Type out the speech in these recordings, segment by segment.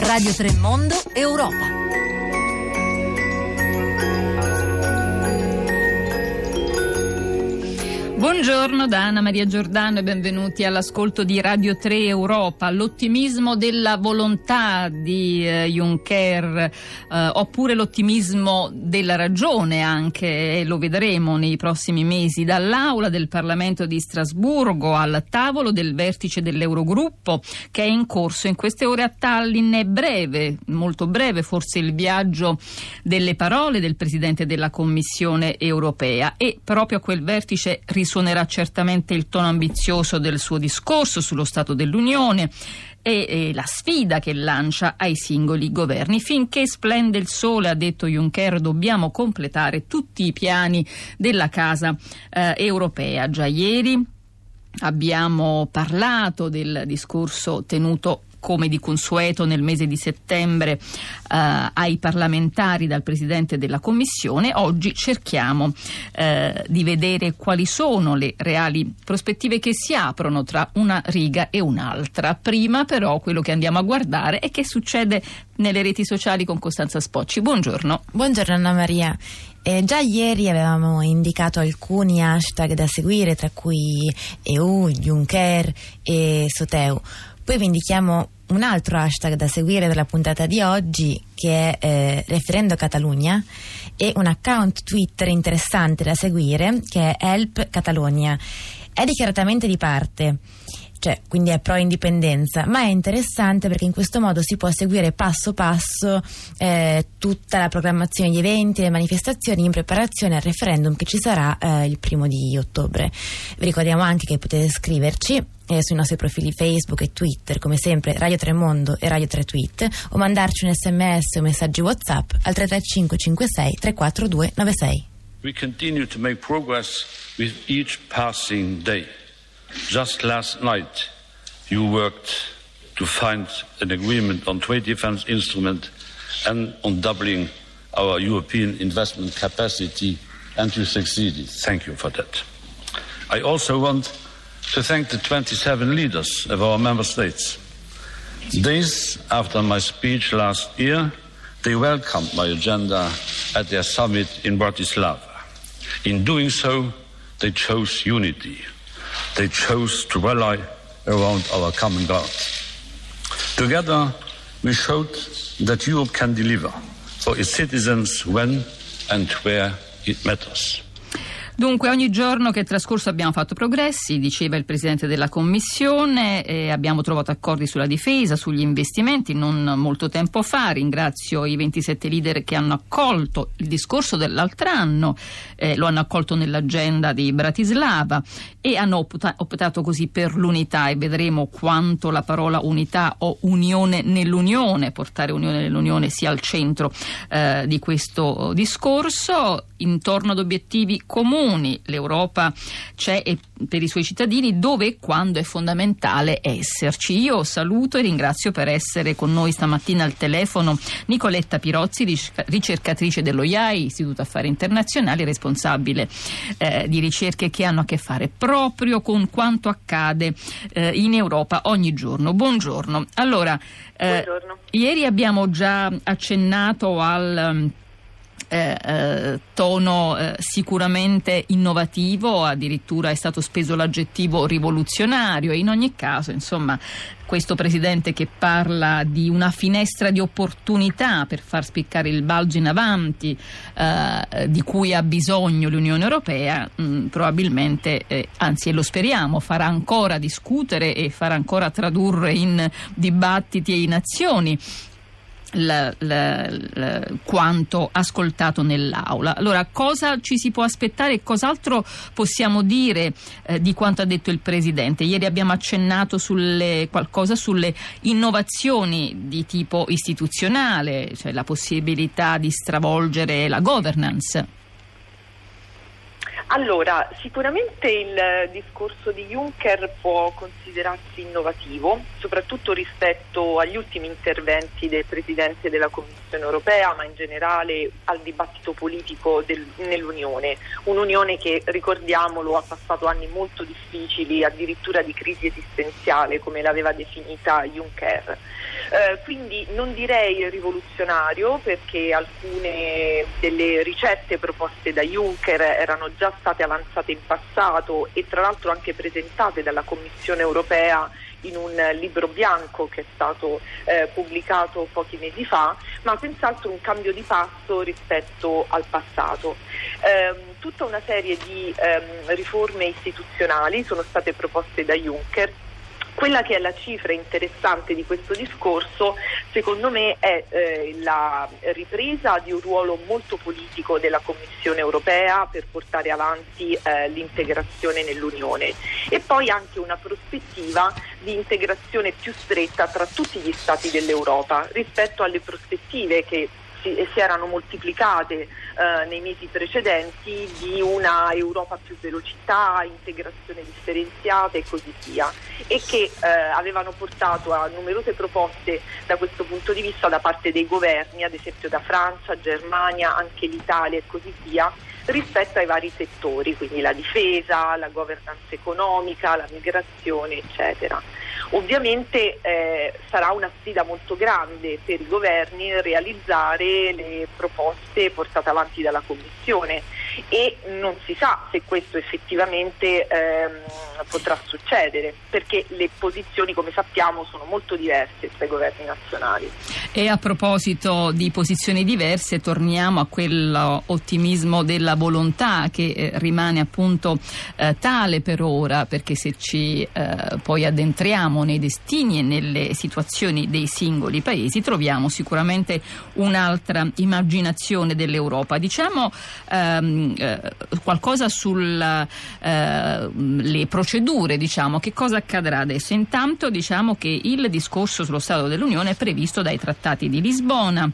Radio Tremondo Europa. Buongiorno da Anna Maria Giordano e benvenuti all'ascolto di Radio 3 Europa. L'ottimismo della volontà di eh, Juncker eh, oppure l'ottimismo della ragione anche, e lo vedremo nei prossimi mesi, dall'aula del Parlamento di Strasburgo al tavolo del vertice dell'Eurogruppo che è in corso in queste ore a Tallinn. È breve, molto breve forse il viaggio delle parole del Presidente della Commissione europea e proprio a quel vertice risulta risuonerà certamente il tono ambizioso del suo discorso sullo Stato dell'Unione e, e, la sfida che lancia ai singoli governi. Finché splende il sole, ha detto Juncker, dobbiamo completare tutti i piani della Casa eh, europea. Già ieri abbiamo parlato del discorso tenuto come di consueto nel mese di settembre eh, ai parlamentari dal Presidente della Commissione, oggi cerchiamo eh, di vedere quali sono le reali prospettive che si aprono tra una riga e un'altra. Prima però quello che andiamo a guardare è che succede nelle reti sociali con Costanza Spocci. Buongiorno. Buongiorno Anna Maria. Eh, già ieri avevamo indicato alcuni hashtag da seguire, tra cui EU, Juncker e Soteu. Poi vi indichiamo un altro hashtag da seguire per la puntata di oggi che è eh, Referendo Catalogna e un account Twitter interessante da seguire che è Help Catalonia. È dichiaratamente di parte cioè, quindi è pro indipendenza, ma è interessante perché in questo modo si può seguire passo passo eh, tutta la programmazione di eventi e manifestazioni in preparazione al referendum che ci sarà eh, il primo di ottobre. Vi ricordiamo anche che potete scriverci eh, sui nostri profili Facebook e Twitter, come sempre Radio Tremondo e Radio 3 Tweet, o mandarci un sms o messaggi WhatsApp al 335 56 342 96. We continue to make progress with each passing day. Just last night, you worked to find an agreement on trade defense instrument and on doubling our European investment capacity, and you succeeded. Thank you for that. I also want to thank the 27 leaders of our member states. Days after my speech last year, they welcomed my agenda at their summit in Bratislava. In doing so, they chose unity. They chose to rally around our common ground. Together, we showed that Europe can deliver for its citizens when and where it matters. Dunque ogni giorno che è trascorso abbiamo fatto progressi, diceva il Presidente della Commissione, eh, abbiamo trovato accordi sulla difesa, sugli investimenti non molto tempo fa, ringrazio i 27 leader che hanno accolto il discorso dell'altro anno, eh, lo hanno accolto nell'agenda di Bratislava e hanno opta- optato così per l'unità e vedremo quanto la parola unità o unione nell'unione, portare unione nell'unione sia al centro eh, di questo discorso, intorno ad obiettivi comuni comuni, l'Europa c'è per i suoi cittadini dove e quando è fondamentale esserci. Io saluto e ringrazio per essere con noi stamattina al telefono Nicoletta Pirozzi, ricercatrice dello IAI, Istituto Affari Internazionali, responsabile eh, di ricerche che hanno a che fare proprio con quanto accade eh, in Europa ogni giorno. Buongiorno. Allora, eh, Buongiorno. ieri abbiamo già accennato al eh, eh, tono eh, sicuramente innovativo, addirittura è stato speso l'aggettivo rivoluzionario e in ogni caso, insomma, questo presidente che parla di una finestra di opportunità per far spiccare il balzo in avanti eh, di cui ha bisogno l'Unione Europea, mh, mm, probabilmente, eh, anzi e lo speriamo, farà ancora discutere e farà ancora tradurre in dibattiti e in azioni la, la, la, quanto ascoltato nell'aula. Allora, cosa ci si può aspettare e cos'altro possiamo dire eh, di quanto ha detto il Presidente? Ieri abbiamo accennato sulle, qualcosa sulle innovazioni di tipo istituzionale, cioè la possibilità di stravolgere la governance. Allora, sicuramente il discorso di Juncker può considerarsi innovativo, soprattutto rispetto agli ultimi interventi del Presidente della Commissione europea, ma in generale al dibattito politico del, nell'Unione. Un'Unione che, ricordiamolo, ha passato anni molto difficili, addirittura di crisi esistenziale, come l'aveva definita Juncker. Eh, quindi non direi rivoluzionario perché alcune delle ricette proposte da Juncker erano già state avanzate in passato e tra l'altro anche presentate dalla Commissione europea in un libro bianco che è stato eh, pubblicato pochi mesi fa, ma senz'altro un cambio di passo rispetto al passato. Eh, tutta una serie di ehm, riforme istituzionali sono state proposte da Juncker quella che è la cifra interessante di questo discorso, secondo me, è eh, la ripresa di un ruolo molto politico della Commissione europea per portare avanti eh, l'integrazione nell'Unione. E poi anche una prospettiva di integrazione più stretta tra tutti gli Stati dell'Europa rispetto alle prospettive che si, si erano moltiplicate eh, nei mesi precedenti di una Europa più velocità, integrazione differenziata e così via e che eh, avevano portato a numerose proposte da questo punto di vista da parte dei governi, ad esempio da Francia, Germania, anche l'Italia e così via rispetto ai vari settori, quindi la difesa, la governance economica, la migrazione, eccetera. Ovviamente eh, sarà una sfida molto grande per i governi realizzare le proposte portate avanti dalla Commissione e non si sa se questo effettivamente ehm, potrà succedere perché le posizioni come sappiamo sono molto diverse tra i governi nazionali. E a proposito di posizioni diverse torniamo a quell'ottimismo della volontà che eh, rimane appunto eh, tale per ora perché se ci eh, poi addentriamo nei destini e nelle situazioni dei singoli paesi troviamo sicuramente un'altra immaginazione dell'Europa. Diciamo ehm, eh, qualcosa sulle eh, procedure, diciamo, che cosa accadrà adesso? Intanto diciamo che il discorso sullo Stato dell'Unione è previsto dai trattati di Lisbona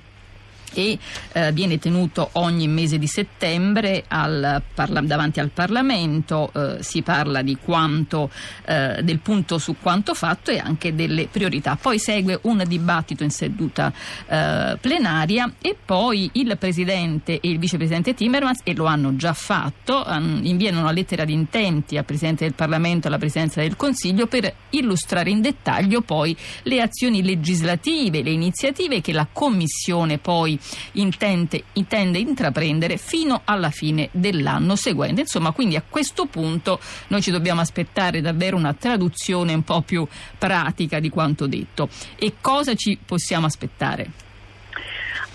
e eh, viene tenuto ogni mese di settembre al, parla, davanti al Parlamento, eh, si parla quanto, eh, del punto su quanto fatto e anche delle priorità. Poi segue un dibattito in seduta eh, plenaria e poi il Presidente e il Vicepresidente Timmermans, e lo hanno già fatto, um, inviano una lettera di intenti al Presidente del Parlamento e alla Presidenza del Consiglio per illustrare in dettaglio poi le azioni legislative, le iniziative che la Commissione poi intende, intende intraprendere fino alla fine dell'anno seguente. Insomma, quindi a questo punto noi ci dobbiamo aspettare davvero una traduzione un po' più pratica di quanto detto. E cosa ci possiamo aspettare?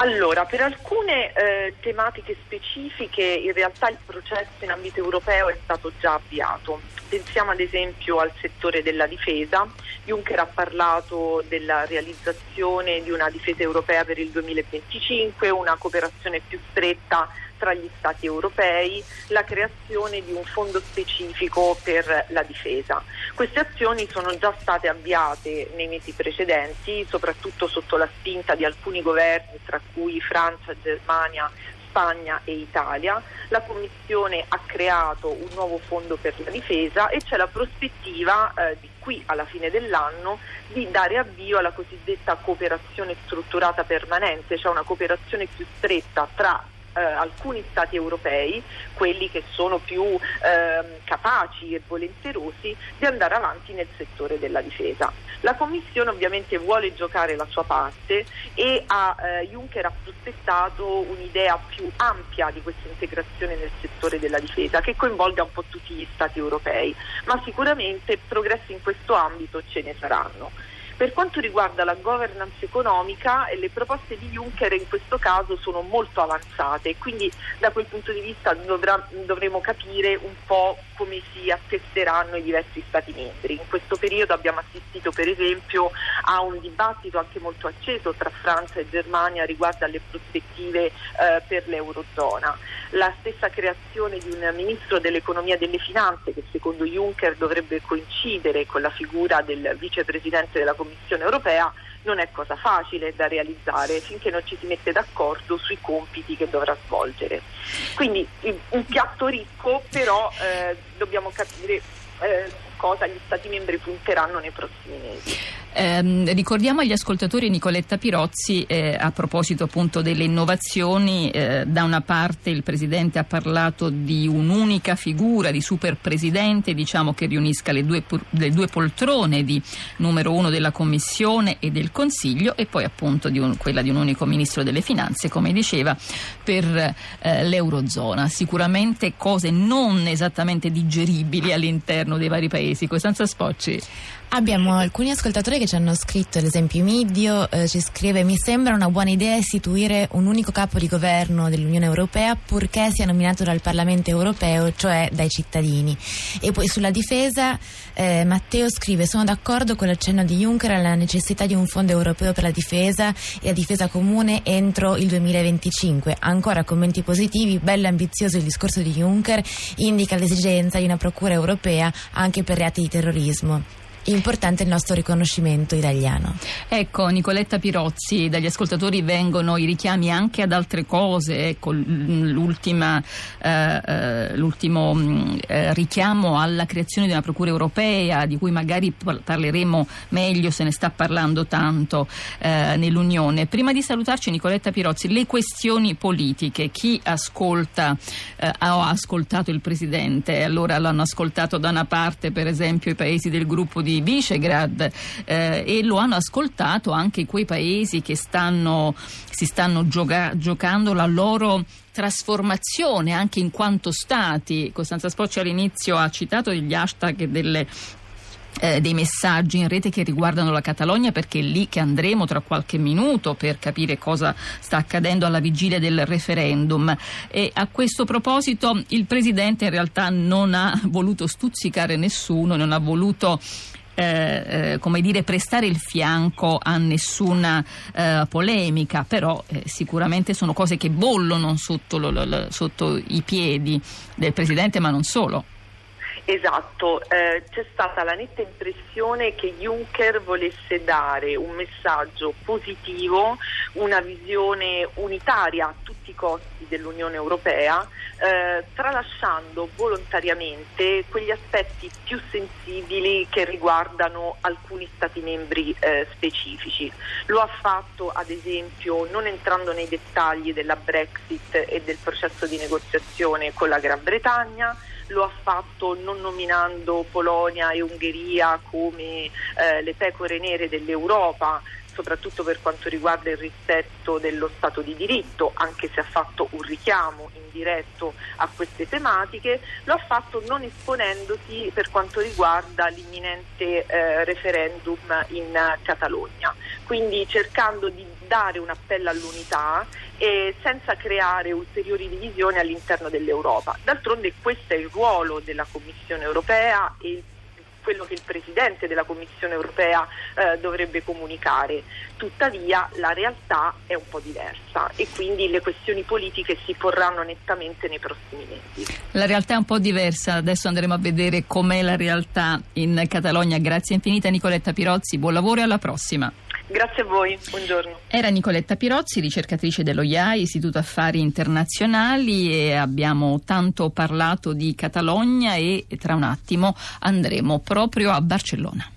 Allora, per alcune eh, tematiche specifiche in realtà il processo in ambito europeo è stato già avviato. Pensiamo ad esempio al settore della difesa. Juncker ha parlato della realizzazione di una difesa europea per il 2025, una cooperazione più stretta tra gli Stati europei, la creazione di un fondo specifico per la difesa. Queste azioni sono già state avviate nei mesi precedenti, soprattutto sotto la spinta di alcuni governi, tra cui Francia, Germania, Spagna e Italia. La Commissione ha creato un nuovo fondo per la difesa e c'è la prospettiva eh, di qui alla fine dell'anno di dare avvio alla cosiddetta cooperazione strutturata permanente, cioè una cooperazione più stretta tra eh, alcuni stati europei, quelli che sono più eh, capaci e volenterosi, di andare avanti nel settore della difesa. La Commissione ovviamente vuole giocare la sua parte e a eh, Juncker ha prospettato un'idea più ampia di questa integrazione nel settore della difesa che coinvolga un po' tutti gli stati europei, ma sicuramente progressi in questo ambito ce ne saranno. Per quanto riguarda la governance economica, le proposte di Juncker in questo caso sono molto avanzate e quindi da quel punto di vista dovrà, dovremo capire un po' come si attesteranno i diversi Stati membri. In questo periodo abbiamo assistito per esempio a un dibattito anche molto acceso tra Francia e Germania riguardo alle prospettive eh, per l'Eurozona. La stessa creazione di un ministro dell'economia e delle finanze che secondo Juncker dovrebbe coincidere con la figura del vicepresidente della Commissione Commissione europea non è cosa facile da realizzare finché non ci si mette d'accordo sui compiti che dovrà svolgere. Quindi un piatto ricco, però eh, dobbiamo capire eh, cosa gli Stati membri punteranno nei prossimi mesi. Eh, ricordiamo agli ascoltatori Nicoletta Pirozzi eh, a proposito appunto delle innovazioni, eh, da una parte il Presidente ha parlato di un'unica figura di super presidente diciamo, che riunisca le due, le due, poltrone di numero uno della Commissione e del Consiglio e poi appunto di un, quella di un unico Ministro delle Finanze come diceva per eh, l'Eurozona. Sicuramente cose non esattamente digeribili all'interno dei vari paesi. Costanza Spocci. Abbiamo alcuni ascoltatori che ci hanno scritto, ad esempio Midio eh, ci scrive mi sembra una buona idea istituire un unico capo di governo dell'Unione Europea purché sia nominato dal Parlamento Europeo, cioè dai cittadini. E poi sulla difesa eh, Matteo scrive sono d'accordo con l'accenno di Juncker alla necessità di un fondo europeo per la difesa e la difesa comune entro il 2025. Ancora commenti positivi, bello ambizioso il discorso di Juncker, indica l'esigenza di una procura europea anche per reati di terrorismo importante il nostro riconoscimento italiano. Ecco, Nicoletta Pirozzi, dagli ascoltatori vengono i richiami anche ad altre cose, ecco, eh, eh, l'ultimo mm, eh, richiamo alla creazione di una procura europea, di cui magari parleremo meglio, se ne sta parlando tanto eh, nell'Unione. Prima di salutarci, Nicoletta Pirozzi, le questioni politiche, chi ascolta, eh, ha ascoltato il Presidente, allora l'hanno ascoltato da una parte, per esempio, i paesi del gruppo di di Visegrad eh, e lo hanno ascoltato anche quei paesi che stanno, si stanno gioca- giocando la loro trasformazione anche in quanto stati. Costanza Spocci all'inizio ha citato degli hashtag delle eh, dei messaggi in rete che riguardano la Catalogna perché è lì che andremo tra qualche minuto per capire cosa sta accadendo alla vigilia del referendum e a questo proposito il Presidente in realtà non ha voluto stuzzicare nessuno, non ha voluto eh, come dire, prestare il fianco a nessuna eh, polemica, però eh, sicuramente sono cose che bollono sotto, lo, lo, sotto i piedi del Presidente, ma non solo. Esatto, eh, c'è stata la netta impressione che Juncker volesse dare un messaggio positivo, una visione unitaria a tutti i costi dell'Unione Europea, eh, tralasciando volontariamente quegli aspetti più sensibili che riguardano alcuni Stati membri eh, specifici. Lo ha fatto ad esempio non entrando nei dettagli della Brexit e del processo di negoziazione con la Gran Bretagna, lo ha fatto non nominando Polonia e Ungheria come eh, le pecore nere dell'Europa, soprattutto per quanto riguarda il rispetto dello Stato di diritto, anche se ha fatto un richiamo indiretto a queste tematiche, lo ha fatto non esponendosi per quanto riguarda l'imminente eh, referendum in Catalogna, quindi cercando di dare un appello all'unità e senza creare ulteriori divisioni all'interno dell'Europa. D'altronde questo è il ruolo della Commissione europea e il quello che il Presidente della Commissione europea eh, dovrebbe comunicare. Tuttavia la realtà è un po' diversa e quindi le questioni politiche si porranno nettamente nei prossimi mesi. La realtà è un po' diversa, adesso andremo a vedere com'è la realtà in Catalogna. Grazie infinita Nicoletta Pirozzi, buon lavoro e alla prossima. Grazie a voi, buongiorno. Era Nicoletta Pirozzi, ricercatrice dello IAI, Istituto Affari Internazionali e abbiamo tanto parlato di Catalogna e tra un attimo andremo proprio a Barcellona.